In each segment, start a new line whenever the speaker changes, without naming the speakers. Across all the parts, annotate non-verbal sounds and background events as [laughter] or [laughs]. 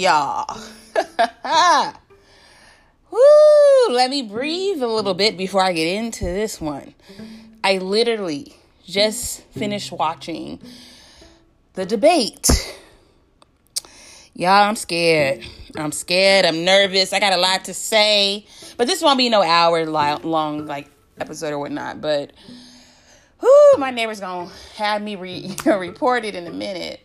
y'all. [laughs] Woo! Let me breathe a little bit before I get into this one. I literally just finished watching the debate. Y'all, I'm scared. I'm scared. I'm nervous. I got a lot to say, but this won't be no hour long like episode or whatnot. But whoo, my neighbor's gonna have me re- [laughs] report it in a minute.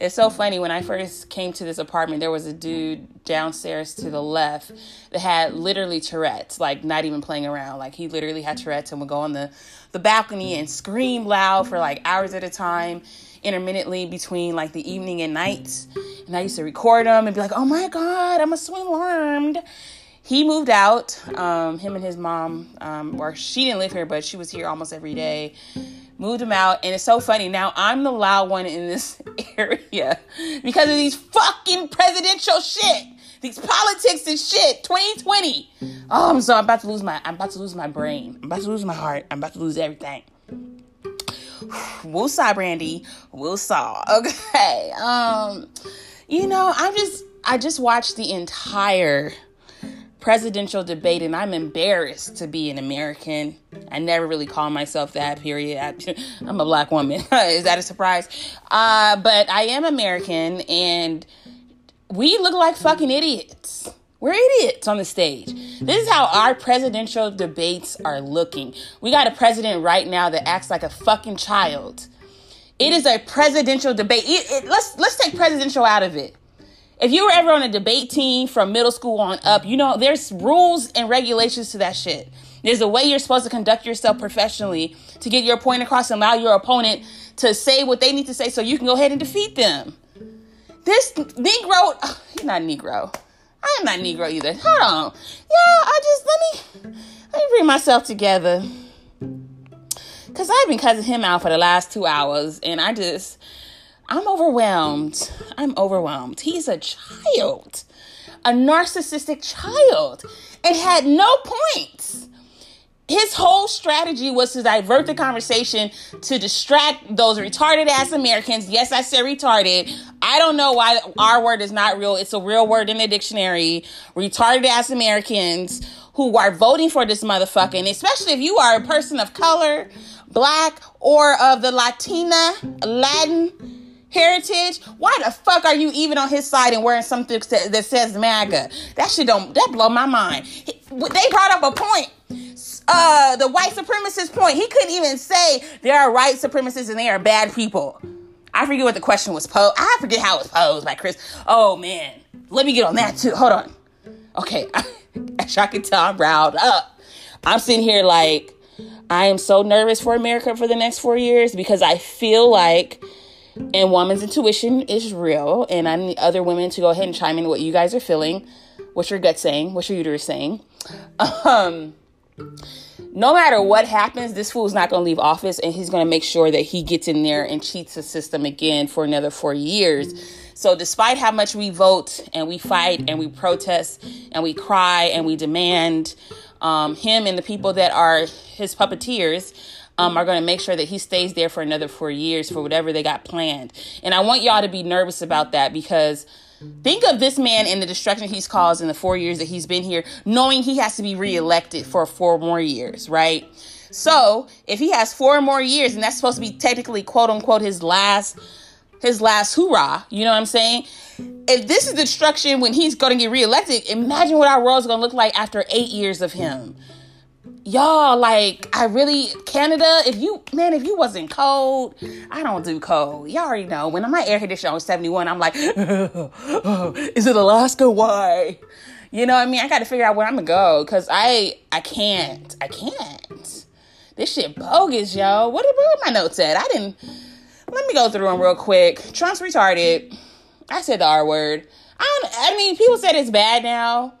It's so funny. When I first came to this apartment, there was a dude downstairs to the left that had literally Tourette's, like not even playing around. Like he literally had Tourette's and would go on the, the balcony and scream loud for like hours at a time, intermittently between like the evening and nights. And I used to record him and be like, oh my God, I'm a swing alarmed he moved out. Um, him and his mom, um, or she didn't live here, but she was here almost every day. Moved them out, and it's so funny. Now I'm the loud one in this [laughs] area because of these fucking presidential shit, these politics and shit. 2020. Oh, so I'm about to lose my. I'm about to lose my brain. I'm about to lose my heart. I'm about to lose everything. [sighs] We'll saw Brandy. We'll saw. [laughs] Okay. Um, you know, I'm just. I just watched the entire presidential debate, and I'm embarrassed to be an American. I never really call myself that, period. [laughs] I'm a black woman. [laughs] Is that a surprise? Uh, but I am American, and we look like fucking idiots. We're idiots on the stage. This is how our presidential debates are looking. We got a president right now that acts like a fucking child. It is a presidential debate. It, it, let's let's take presidential out of it if you were ever on a debate team from middle school on up, you know there's rules and regulations to that shit. There's a way you're supposed to conduct yourself professionally to get your point across and allow your opponent to say what they need to say so you can go ahead and defeat them. This Negro, [sighs] he's not Negro. I am not Negro either. Hold on. Yeah, I just, let me, let me bring myself together. Because I've been cussing him out for the last two hours and I just, I'm overwhelmed. I'm overwhelmed. He's a child, a narcissistic child, and had no points. His whole strategy was to divert the conversation to distract those retarded ass Americans. Yes, I said retarded. I don't know why our word is not real. It's a real word in the dictionary. Retarded ass Americans who are voting for this motherfucker, and especially if you are a person of color, black, or of the Latina, Latin heritage, why the fuck are you even on his side and wearing something that says MAGA? That shit don't that blow my mind. They brought up a point. Uh, the white supremacist point. He couldn't even say there are white supremacists and they are bad people. I forget what the question was posed. I forget how it was posed by Chris. Oh man, let me get on that too. Hold on. Okay, [laughs] as I can tell, I'm riled up. I'm sitting here like I am so nervous for America for the next four years because I feel like and woman's intuition is real. And I need other women to go ahead and chime in what you guys are feeling, what's your gut saying, what's your uterus saying. [laughs] Um, no matter what happens, this fool's not going to leave office and he's going to make sure that he gets in there and cheats the system again for another four years. So, despite how much we vote and we fight and we protest and we cry and we demand um, him and the people that are his puppeteers, um, are going to make sure that he stays there for another four years for whatever they got planned. And I want y'all to be nervous about that because think of this man and the destruction he's caused in the four years that he's been here, knowing he has to be reelected for four more years, right? So if he has four more years, and that's supposed to be technically quote unquote his last his last hoorah, you know what I'm saying? If this is destruction when he's to get reelected, imagine what our world's to look like after eight years of him y'all like i really canada if you man if you wasn't cold i don't do cold. Y'all already know. When my air conditioner on 71 i'm like [laughs] is it alaska? Why? You know what i mean? I gotta figure out where i'm gonna go because i i can't. I can't. This shit bogus yo what, where my notes at? I didn't let me go through them real quick. Trump's retarded. I said the r word. I don't i mean people said it's bad now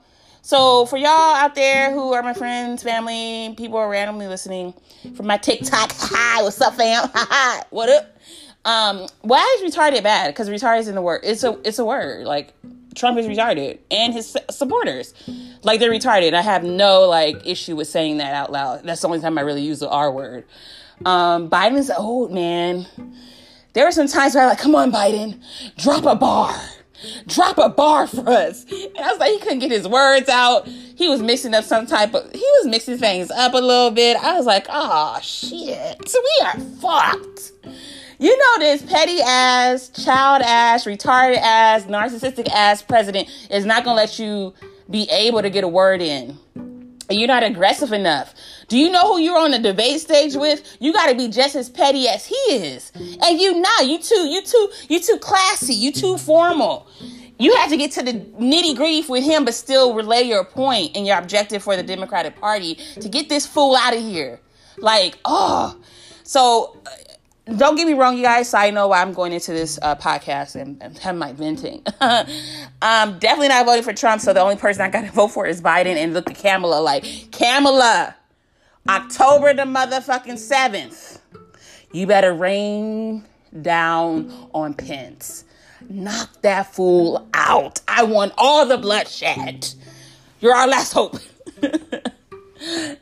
so for y'all out there who are my friends, family, people are randomly listening from my TikTok, [laughs] hi, what's up, fam? [laughs] what up? Um, why is retarded bad? Because retarded is in the word. It's a it's a word. Like Trump is retarded, and his supporters, like they're retarded. I have no like issue with saying that out loud. That's the only time I really use the R word. Um, Biden's old man. There were some times where I'm like, come on, Biden, drop a bar drop a bar for us. And I was like, he couldn't get his words out. He was mixing up some type of, he was mixing things up a little bit. I was like, oh shit, So we are fucked. You know, this petty ass, child ass, retarded ass, narcissistic ass president is not gonna let you be able to get a word in. You're not aggressive enough. Do you know who you're on the debate stage with? You got to be just as petty as he is. And you not. You too. You too. You too classy. You too formal. You have to get to the nitty gritty with him, but still relay your point and your objective for the Democratic Party to get this fool out of here. Like, oh, so don't get me wrong, you guys. I know why I'm going into this uh, podcast and, and have my venting. [laughs] um, definitely not voting for Trump. So the only person I got to [laughs] vote for is Biden. And look at Kamala, like Kamala, October the motherfucking seventh. You better rain down on Pence. Knock that fool out. I want all the bloodshed. You're our last hope. [laughs]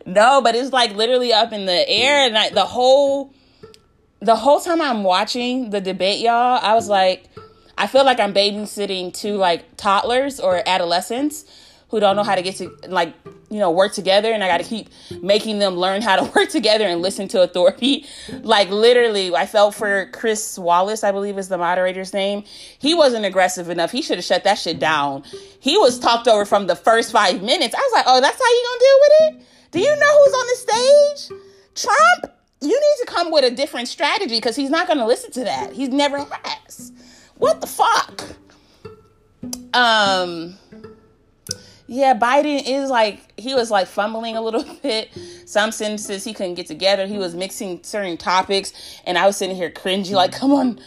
no, but it's like literally up in the air, and I, the whole the whole time I'm watching the debate, y'all, I was mm-hmm. like, I feel like I'm babysitting two like toddlers or adolescents who don't know how to get to like you know work together and i got to keep making them learn how to [laughs] work together and listen to authority. [laughs] Like literally i felt for chris wallace i believe is the moderator's name. He wasn't aggressive enough. He should have shut that shit down. He was talked over from the first five minutes. I was like oh that's how you gonna deal with it? Do you know who's on the stage? Trump you need to come with a different strategy because he's not going to listen to that. He's never has. What the fuck? Um, yeah, Biden is like he was like fumbling a little [laughs] bit. Some sentences he couldn't get together. He was mixing certain topics, and I was sitting here cringy, like, come on.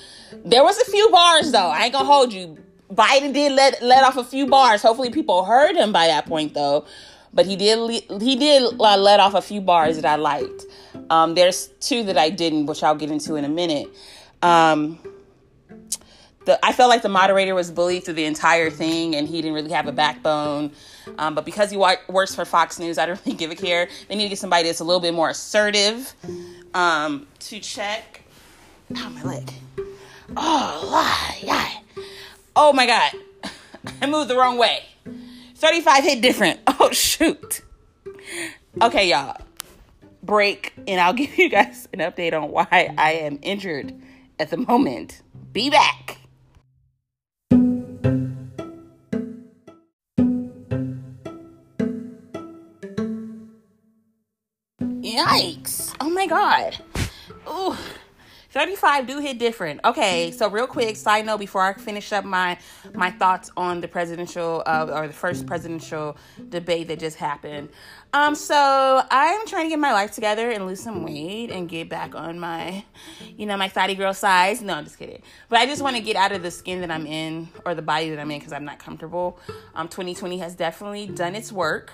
There was a few bars though. I ain't gonna hold you. Biden did let let off a few bars. Hopefully, people heard him by that point though. But he did he did let off a few bars that I liked. Um, there's two that I didn't, which I'll get into in a minute. Um, the, I felt like the moderator was bullied through the entire thing, and he didn't really have a backbone. Um, but because he wa- works for Fox News, I don't [laughs] really give a care. They need to get somebody that's a little bit more assertive um, to check. Oh my leg! Oh, yeah. oh my god! [laughs] I moved the wrong way. 35 hit different. [laughs] Oh shoot. Okay, y'all break and I'll [laughs] give you guys an update on why I am injured at the moment. Be back. Yikes. Oh my god. Ooh. 35 do hit different. Okay, so real quick, side note before I finish up my my thoughts on the presidential uh, or the first presidential debate that just happened. Um, so I'm trying to get my life together and lose some weight and get back on my, you know, my fatty girl size. No, I'm just kidding. But I just want to get out of the skin that I'm in or the body that I'm in because I'm not comfortable. Um, 2020 has definitely done its work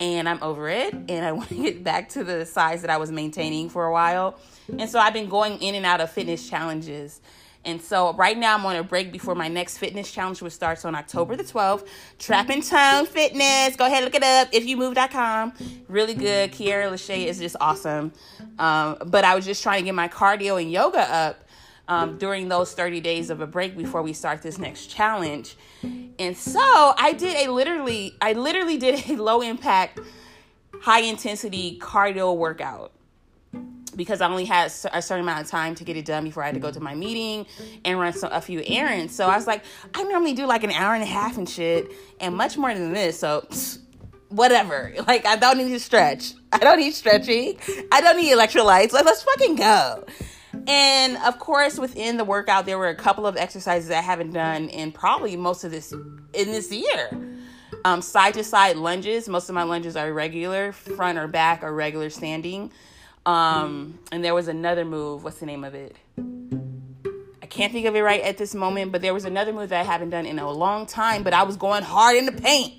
and I'm over it and I [laughs] want to get back to the size that I was maintaining for a while. And so I've been going in and out of fitness challenges. And so right now I'm on a break before my next fitness challenge, which starts on October the 12th. Trap and Tone Fitness. Go ahead, look it up. If you move.com. Really good. Kiara Lachey is just awesome. Um, but I was just trying to get my cardio and yoga up um, during those 30 days of a break before we start this next challenge. And so I did a literally, I literally did a low impact, high intensity cardio workout because I only had a certain amount of time to get it done before I had to go to my meeting and run some, a few errands. So I was like, I normally do like an hour and a half and shit, and much more than this. So [sniffs] whatever. [laughs] Like I don't need to stretch. I don't need stretching. I don't need electrolytes. Like let's fucking go. And of course, within the workout, there were a couple of exercises I haven't done in probably most of this in this year. Um, side to side lunges. Most of my lunges are regular, front or back or regular standing. Um, and there was another move. What's the name of it? I can't think of it right at this moment, but there was another move that I haven't done in a long time, but I was going hard in the paint.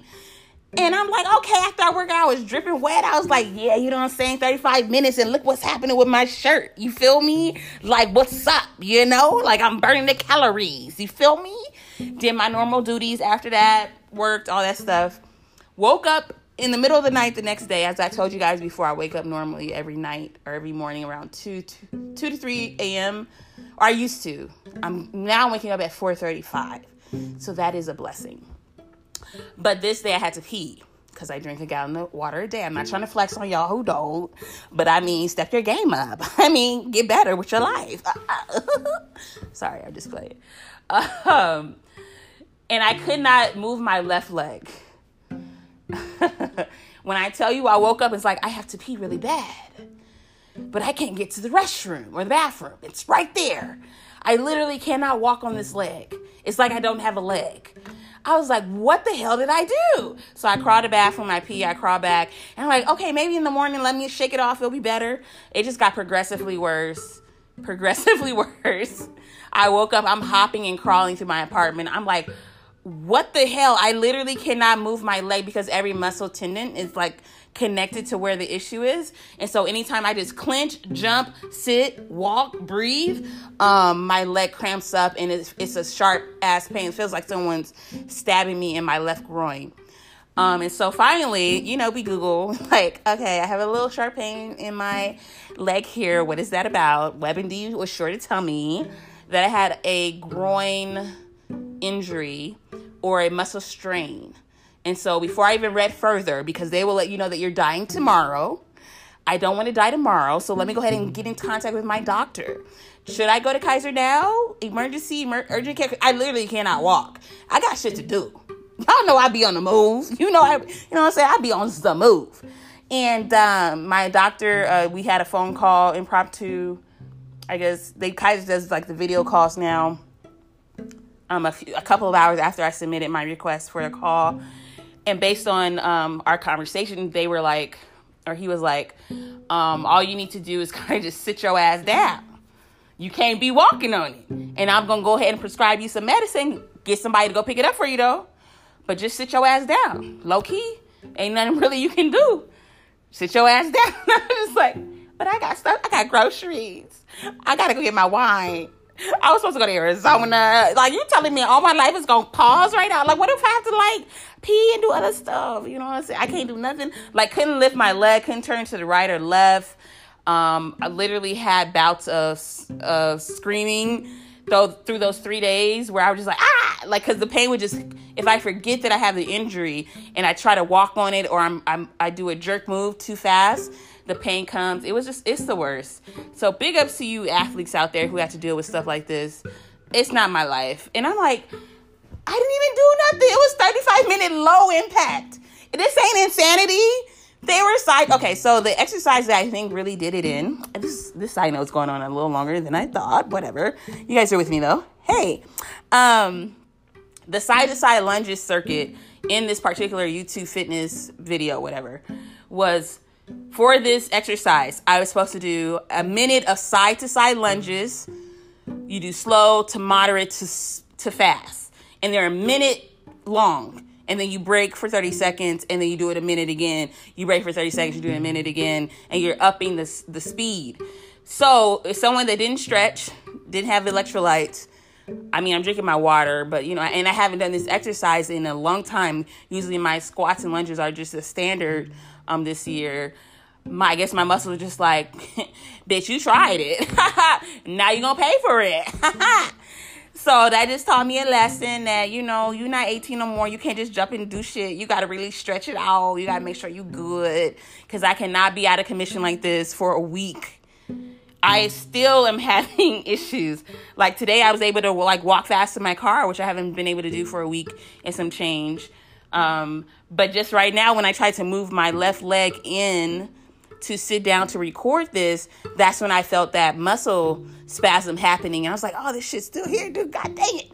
And I'm like, okay, after I work out, I was dripping wet. I was like, yeah, you know what I'm saying? 35 minutes, and look what's happening with my shirt. You feel me? Like, what's up? You know? Like, I'm burning the calories. You feel me? Did my normal duties after that, worked, all that stuff. Woke up in the middle of the night the next day, as I told you guys before, I wake up normally every night or every morning around 2, 2, 2 to 3 a.m. Or I used to. I'm now waking up at 4.35 So that is a blessing. But this day I had to pee because I drink a gallon of water a day. I'm not trying to flex on y'all who don't, but I mean, step your game up. [laughs] I mean, get better with your life. [laughs] Sorry, I'm just played. Um, and I could not move my left leg. [laughs] when I tell you I woke up, it's like I have to pee really bad, but I can't get to the restroom or the bathroom. It's right there. I literally cannot walk on this leg. It's like I don't have a leg. I was like, what the hell did I do? So I crawled to bathroom, I pee, I crawl back, and I'm like, okay, maybe in the morning, let me shake it off, it'll be better. It just got progressively worse, progressively [laughs] worse. I woke up, I'm hopping and crawling through my apartment. I'm like, what the hell? I literally cannot move my leg because every muscle tendon is like connected to where the issue is. And so anytime I just clench, jump, sit, walk, breathe, um, my leg cramps up and it's, it's a sharp ass pain. It feels like someone's stabbing me in my left groin. Um, and so finally, you know, we Google, [laughs] like, okay, I have a little sharp pain in my leg here. What is that about? WebMD was sure to tell me that I had a groin injury or a muscle strain. And so before I even read further, because they will let you know that you're dying tomorrow, I don't want to die tomorrow. So let me go ahead and get in contact with my doctor. Should I go to Kaiser now? Emergency, emer- urgent care? I literally cannot walk. I got shit to do. Y'all know I be on the move. You know, I, you know what I'm saying? I be on the move. And um, my doctor, uh, we had a phone call, impromptu. I guess they Kaiser does like the video calls now. Um, a, few, a couple of hours after I submitted my request for a call, and based on um, our conversation, they were like, or he was like, um, all you need to do is [laughs] kind of just sit your ass down. You can't be walking on it. And I'm going to go ahead and prescribe you some medicine. Get somebody to go pick it up for you, though. But just sit your ass down. Low key, ain't nothing [laughs] really you can do. Sit your ass [laughs] down. I'm just like, but I got stuff. I got groceries. I got to go get my wine. I was supposed to go to Arizona. Like you telling me all my life is gonna pause right now. Like what if I have to like pee and do other stuff? You know what I'm saying? I can't do nothing. Like couldn't lift my leg, couldn't turn to the right or left. Um, I literally had bouts of of screaming though through those three days where I was just like ah like because the pain would just if I forget that I have the injury and I try to walk on it or I'm, I'm I do a jerk move too fast the pain comes. It was just, it's the worst. So big ups to you athletes out there who have to deal with stuff like this. It's not my life. And I'm like, I didn't even do nothing. It was 35 minute low impact. This ain't insanity. They were side. Okay, so the exercise that I think really did it in. This this know is going on a little longer than I thought. Whatever. You guys are with me though. Hey, um, the side to side lunges circuit in this particular YouTube fitness video, whatever, was for this exercise, I was supposed to do a minute of side to side lunges. You do slow to moderate to, to fast. And they're a minute long. And then you break for 30 seconds and then you do it a minute again. You break for 30 seconds, you do it a minute again, and you're upping the, the speed. So, if someone that didn't stretch, didn't have electrolytes, I mean, I'm drinking my water, but you know, and I haven't done this exercise in a long time. Usually, my squats and lunges are just a standard um this year my I guess my muscles are just like, [laughs] bitch, you tried it. [laughs] now you're gonna pay for it. [laughs] so that just taught me a lesson that, you know, you're not 18 no more. You can't just jump and do shit. You gotta really stretch it out. You gotta make sure you good. Cause I cannot be out of commission like this for a week. I still am having issues. Like today I was able to like walk fast in my car, which I haven't been able to do for a week and some change. Um, but just right now, when I tried to move my left leg in to sit down to record this, that's when I felt that muscle spasm happening. And I was like, oh, this shit's still here, dude. God dang it.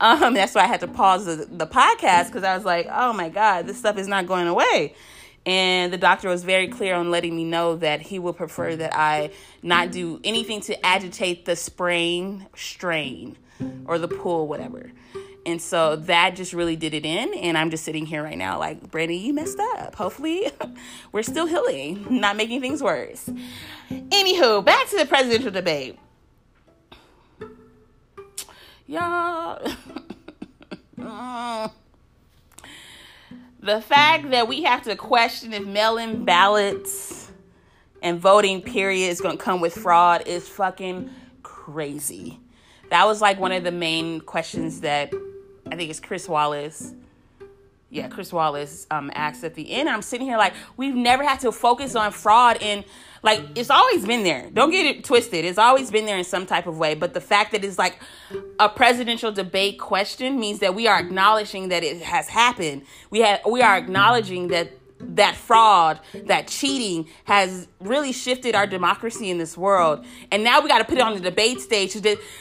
Um, [laughs] that's why I had to pause the, the podcast because I was like, oh my God, this stuff is not going away. And the doctor was very clear on letting me know that he would prefer that I not do anything to agitate the sprain, strain, or the pull, whatever. And so that just really did it in. And I'm just sitting here right now, like, Brandy, you messed up. Hopefully, [laughs] we're still healing, not making things worse. Anywho, back to the presidential debate. Y'all, [laughs] the fact that we have to question if mail in ballots and voting period is going to come with fraud is fucking crazy. That was like one of the main questions that I think it's Chris Wallace. Yeah, Chris Wallace um, asked at the end. I'm sitting here like, we've never had to focus on fraud and like it's always been there. Don't get it twisted. It's always been there in some type of way. But the fact that it's like a presidential debate question means that we are acknowledging that it has happened. We have we are acknowledging that that fraud, that cheating has really shifted our democracy in this world. And now we got to put it on the debate stage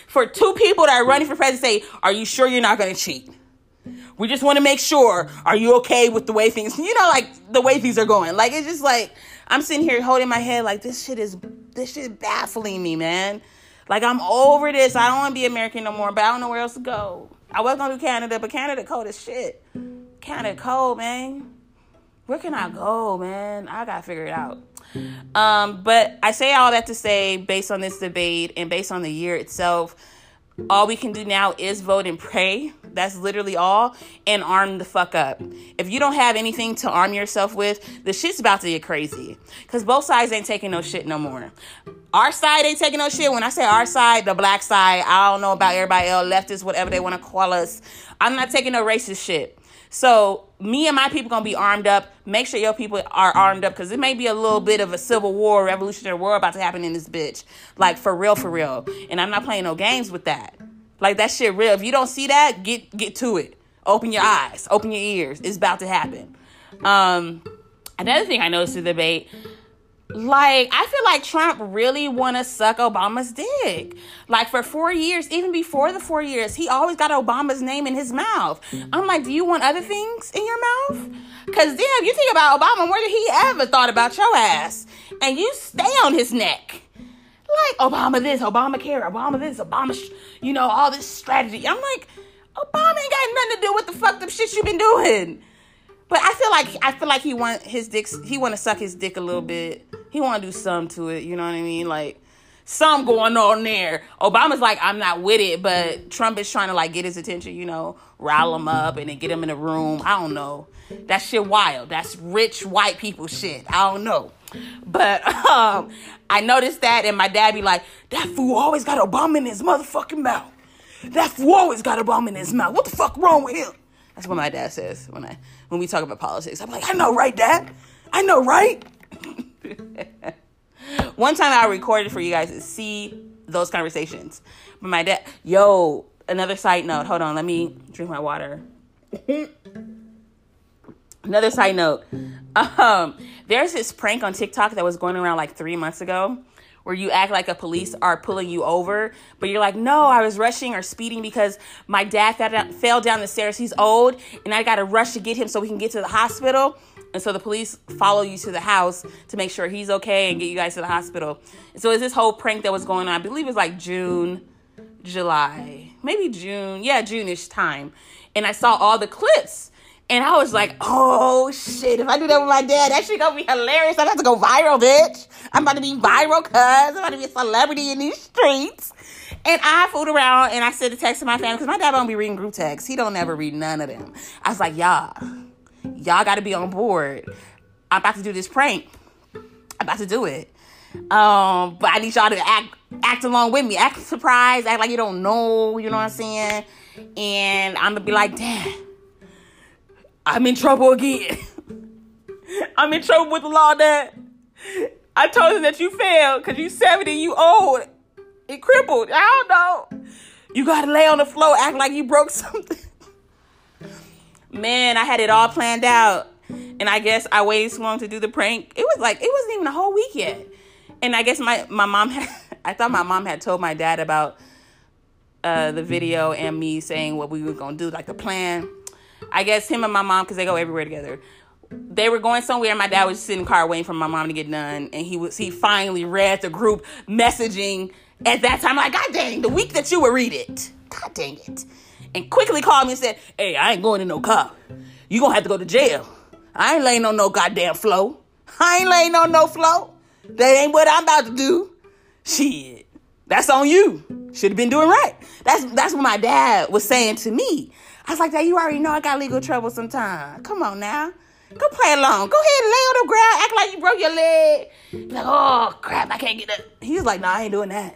for two people that are running for president say, Are you sure you're not going to cheat? We just want to make sure, are you okay with the way things, you know, like the way things are going? Like, it's just like, I'm sitting here holding my head like, this shit is, this shit is baffling me, man. Like, I'm over this. I don't want to be American no more, but I don't know where else to go. I was going to do Canada, but Canada cold as shit. Canada cold, man where can I go, man? I gotta figure it out. Um, but I say all that to say, based on this debate and based on the year itself, all we can do now is vote and pray. That's literally all. And arm the fuck up. If you don't have anything to arm yourself with, the shit's about to get crazy. Because both sides ain't taking no shit no more. Our side ain't taking no shit. When I say our side, the black side, I don't know about everybody else, leftists, whatever they want to call us. I'm not taking no racist shit. So me and my people gonna be armed up. Make sure your people are armed up because it may be a little bit of a civil war, revolutionary war about to happen in this bitch. Like for real, for real. And I'm not playing no games with that. Like that shit real. If you don't see that, get get to it. Open your eyes, open your ears. It's about to happen. Um, another thing I noticed in the debate like I feel like Trump really want to suck Obama's dick. Like for 4 years, even before the 4 years, he always got Obama's name in his mouth. I'm like, "Do you want other things in your mouth?" Cuz damn, you think about Obama, where did he ever thought about your ass? And you stay on his neck. Like Obama this, Obama care, Obama this, Obama, sh- you know, all this strategy. I'm like, Obama ain't got nothing to do with the fucked up shit you've been doing. But I feel like I feel like he want his dick. He want to suck his dick a little bit. He want to do some to it. You know what I mean? Like some going on there. Obama's like, I'm not with it, but Trump is trying to like get his attention. You know, rile him up and then get him in a room. I don't know. That shit wild. That's rich white people shit. I don't know. But um, I noticed that, and my dad be like, "That fool always got Obama in his motherfucking mouth. That fool always got Obama in his mouth. What the fuck wrong with him?" That's what my dad says when I when we talk about politics. I'm like, I know, right, Dad? I know, right? [laughs] One time I recorded for you guys to see those conversations. But my dad, yo, another side note. Hold on, let me drink my water. [laughs] another side note. Um, there's this prank on TikTok that was going around like three months ago where you act like a police are pulling you over, but you're like, no, I was rushing or speeding because my dad fell down the stairs. He's old, and I got to rush to get him so we can get to the hospital. And so the police follow you to the house to make sure he's okay and get you guys to the hospital. So it's this whole prank that was going on. I believe it was like June, July, maybe June. Yeah, June-ish time. And I saw all the clips and I was like, oh shit, if I do that with my dad, that shit gonna be hilarious. I'm about to go viral, bitch. I'm about to be viral, cuz. I'm about to be a celebrity in these streets. And I fooled around and I sent a text to my family because my dad don't be reading group texts. He don't ever read none of them. I was like, y'all, y'all gotta be on board. I'm about to do this prank. I'm about to do it. Um, but I need y'all to act act along with me. Act surprised, act like you don't know, you know what I'm saying? And I'm gonna be like, damn I'm in trouble again. [laughs] I'm in trouble with the law, Dad. I told him that you failed because you're 70, you old, and crippled. I don't know. You gotta lay on the floor, act like you broke [laughs] something. Man, I had it all planned out. And I guess I waited so long to do the prank. It was like, it wasn't even a whole week yet. And I guess my, my mom had, [laughs] I thought my mom had told my dad about uh, the video and me saying what we were gonna do, like the plan. I guess him and my mom, because they go everywhere together. They were going somewhere. My dad was sitting in the car waiting for my mom to get done, and he was he finally read the group messaging at that time. Like, God dang, the week that you would read it. God dang it. And quickly called me and said, Hey, I ain't going to no cop. You gonna have to go to jail. I ain't laying on no goddamn flow. I ain't laying on no flow. That ain't what I'm about to do. Shit. That's on you. Should have been doing right. That's that's what my dad was saying to me. I was like, that you already know I got legal trouble sometimes. Come on now. Go play along. Go ahead and lay on the ground, act like you broke your leg. Be like, oh crap, I can't get that. He was like, no, I ain't doing that.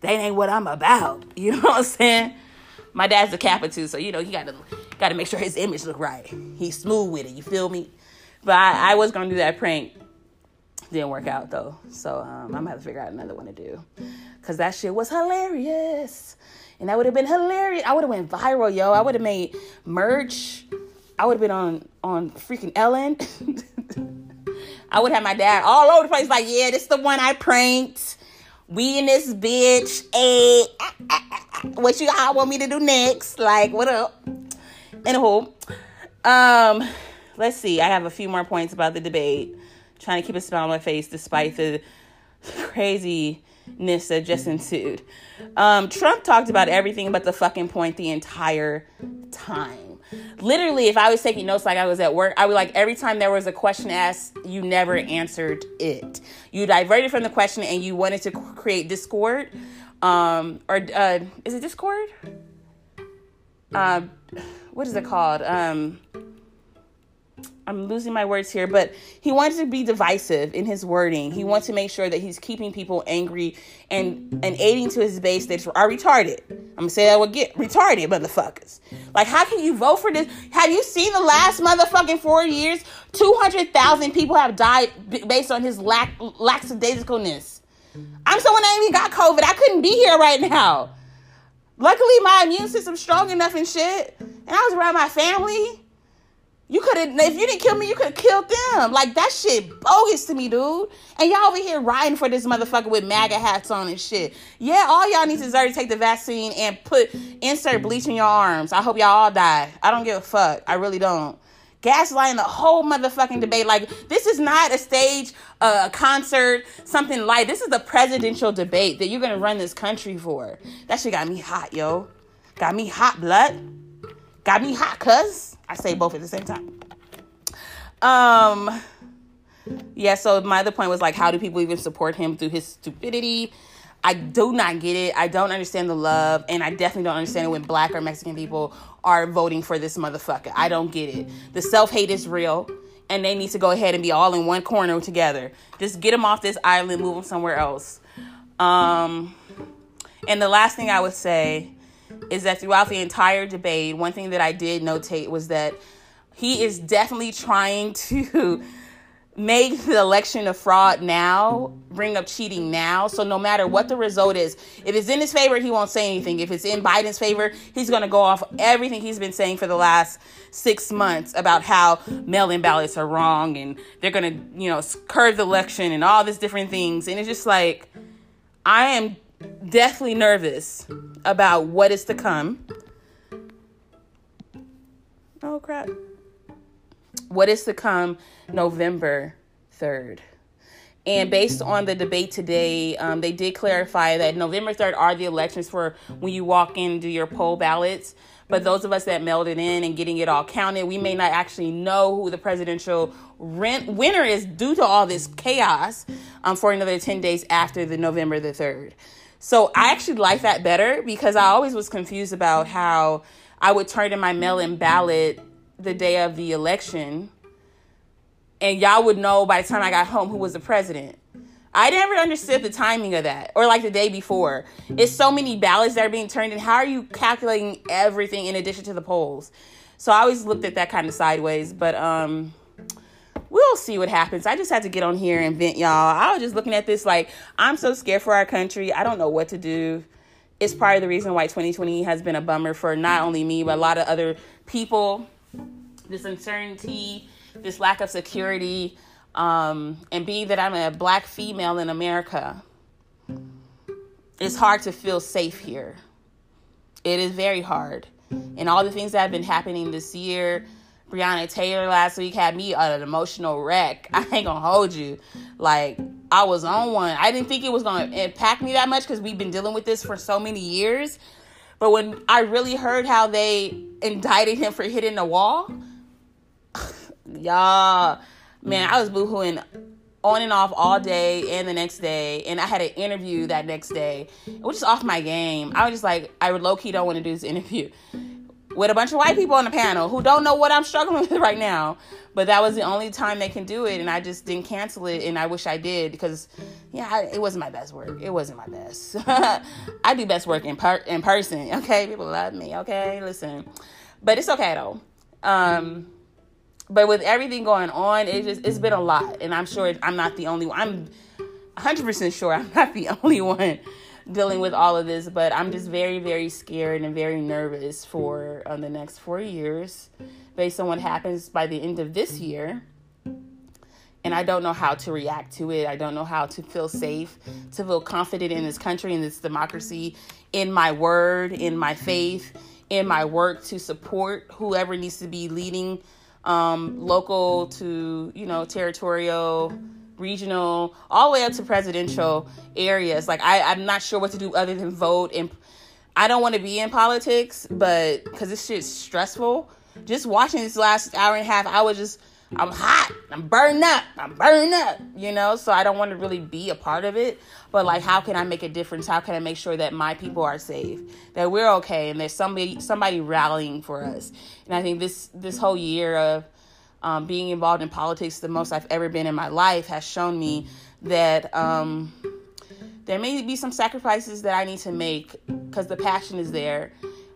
That ain't what I'm about. [laughs] You know what I'm saying? my dad's a Kappa too, so you know he got to got to make sure his image look right. He's smooth with it. You feel me? But I, I was gonna do that prank. Didn't work out though, so um, I'm gonna have to figure out another one to do, cause that shit was hilarious, and that would have been hilarious. I would have went viral, yo. I would have made merch. I would have been on on freaking Ellen. [laughs] I would have my dad all over the place, like, yeah, this is the one I pranked. We in this bitch. Hey, ah, ah, ah, what you all want me to do next? Like, what up? Anywho, um, let's see. I have a few more points about the debate. Trying to keep a smile on my face despite the craziness that just ensued. Um, Trump talked about everything but the fucking point the entire time. Literally if i was taking notes like i was at work i would like every time there was a question asked you never answered it. You diverted from the question and you wanted to create discord um or uh is it discord? Uh, what is it called? Um I'm losing my words here, but he wants to be divisive in his wording. He wants to make sure that he's keeping people angry and and aiding to his base that are retarded. I'm gonna say that again, retarded motherfuckers. Like, how can you vote for this? Have you seen the last motherfucking four years? Two hundred thousand people have died based on his lack lackadaisicalness. I'm someone that even got COVID. I couldn't be here right now. Luckily, my immune system's strong enough and shit, and I was around my family. You could have, if you didn't kill me, you could have killed them. Like, that shit bogus to me, dude. And y'all over here riding for this motherfucker with MAGA hats on and shit. Yeah, all y'all need to to take the vaccine and put, insert bleach in your arms. I hope y'all all die. I don't give a fuck. I really don't. Gaslighting the whole motherfucking debate. Like, this is not a stage, a uh, concert, something like This is the presidential debate that you're gonna run this country for. That shit got me hot, yo. Got me hot, blood. Got me hot, cuz. I say both at the same time. Um, yeah, so my other point was like, how do people even support him through his stupidity? I do not get it. I don't understand the love, and I definitely don't understand it when black or Mexican people are voting for this motherfucker. I don't get it. The self hate is real, and they need to go ahead and be all in one corner together. Just get them off this island, move them somewhere else. Um, and the last thing I would say is that throughout the entire debate, one thing that I did notate was that he is definitely trying to [laughs] make the election a fraud now, bring up cheating now. So no matter what the result is, if it's in his favor, he won't say anything. If it's in Biden's favor, he's going to go off everything he's been saying for the last six months about how mail-in ballots are wrong and they're going to, you know, curve the election and all these different things. And it's just like, I am deathly nervous about what is to come. Oh, crap. What is to come November 3rd. And based on the debate today, um, they did clarify that November 3rd are the elections for when you walk in and do your poll ballots. But those of us that mailed it in and getting it all counted, we may not actually know who the presidential rent winner is due to all this chaos um, for another 10 days after the November the 3rd. So I actually like that better because I always was confused about how I would turn in my mail in ballot the day of the election and y'all would know by the time I got home who was the president. I never understood the timing of that or like the day before. It's so many ballots that are being turned in. How are you calculating everything in addition to the polls? So I always looked at that kind of sideways, but um we'll see what happens. I just had to get on here and vent, y'all. I was just looking at this like, I'm so scared for our country. I don't know what to do. It's probably the reason why 2020 has been a bummer for not only me, but a lot of other people. This uncertainty, this lack of security, um, and being that I'm a black female in America, it's hard to feel safe here. It is very hard. And all the things that have been happening this year, Breonna Taylor last week had me an emotional wreck. [laughs] I ain't gonna hold you. Like, I was on one. I didn't think it was gonna impact me that much because we've been dealing with this for so many years. But when I really heard how they indicted him for hitting the wall, [laughs] y'all, man, I was boohooing on and off all day and the next day. And I had an interview that next day, which is off my game. I was just like, I low key don't want to do this [laughs] interview with a bunch of white people on the panel who don't know what I'm struggling [laughs] with right now. But that was the only time they can do it, and I just didn't cancel it, and I wish I did because, yeah, I, it wasn't my best work. It wasn't my best. [laughs] I do best work in per- in person. Okay, people love me. Okay, listen, but it's okay though. Um, but with everything going on, it just it's been a lot, and I'm sure I'm not the only one. I'm 100 percent sure I'm not the [laughs] only one dealing with all of this, but I'm just very, very scared and very nervous for uh, the next four years based on what happens by the end of this year. And I don't know how to react to it. I don't know how to feel safe, to feel confident in this country, in this democracy, in my word, in my faith, in my work to support whoever needs to be leading um, local to, you know, territorial regional, all the way up to presidential areas. Like I, I'm not sure what to do other than vote. And I don't want to be in politics, but because this shit's stressful. Just watching this last hour and a half, I was just, I'm hot. I'm burned up. I'm burned up. You know, so I don't want to really be a part of it. But like, how can I make a difference? How can I make sure that my people are safe, that we're okay, and there's somebody somebody rallying for us? And I think this this whole year of um, being involved in politics the most I've ever been in my life has shown me that um, there may be some sacrifices that I need to make because the passion is there.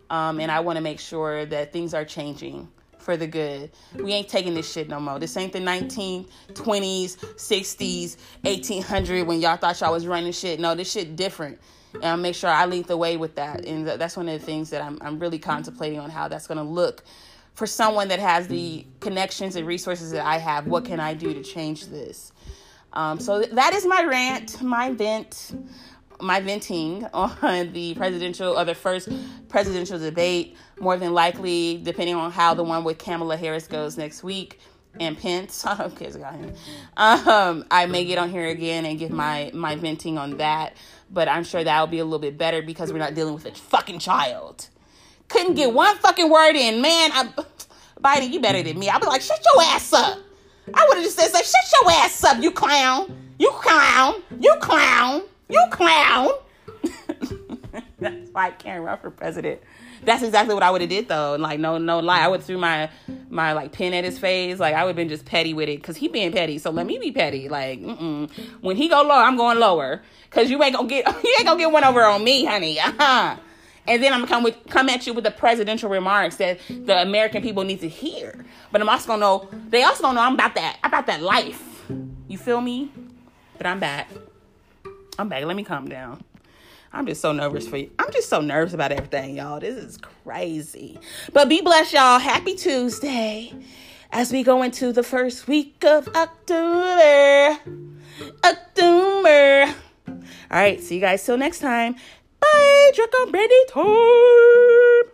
Um, and I want to make sure that things are changing for the good. We ain't taking this shit no more. This ain't the 1920s, 60s, 1800 when y'all thought y'all was running shit. No, this shit different. And I'll make sure I lead the way with that. And that's one of the things that I'm, I'm really contemplating on how that's going to look for someone that has the connections and resources that I have, what can I do to change this? Um, so that is my rant, my vent, my venting [laughs] on the presidential or the first presidential debate. More than likely, depending on how the one with Kamala Harris goes next week and Pence, I don't care got him. Um, I may get on here again and give my my venting on that, but I'm sure that'll be a little bit better because we're not dealing with a fucking child couldn't get one fucking word in. Man, I, Biden, you better than me. I'd be like, shut your ass up. I would have just said, like, shut your ass up, you clown. You clown. You clown. You clown. [laughs] That's why I can't run for president. That's exactly what I would have did though. Like no, no lie, I would threw my my like pin at his face. Like I would have been just petty with it because he being petty. So let me be petty. Like mm-mm. when he go low, I'm going lower. Cause you ain't gonna get [laughs] you ain't gonna get one over on me, honey. Uh-huh and then I'm gonna come with come at you with the presidential remarks that the American people need to hear. But I'm also gonna know they also gonna know I'm about that about that life. You feel me? But I'm back. I'm back. Let me calm down. I'm just so nervous for you. I'm just so nervous about everything, y'all. This is crazy. But be blessed, y'all. Happy Tuesday as we go into the first week of October. October. All right, see you guys till next time. Bye, Brandy, Benito.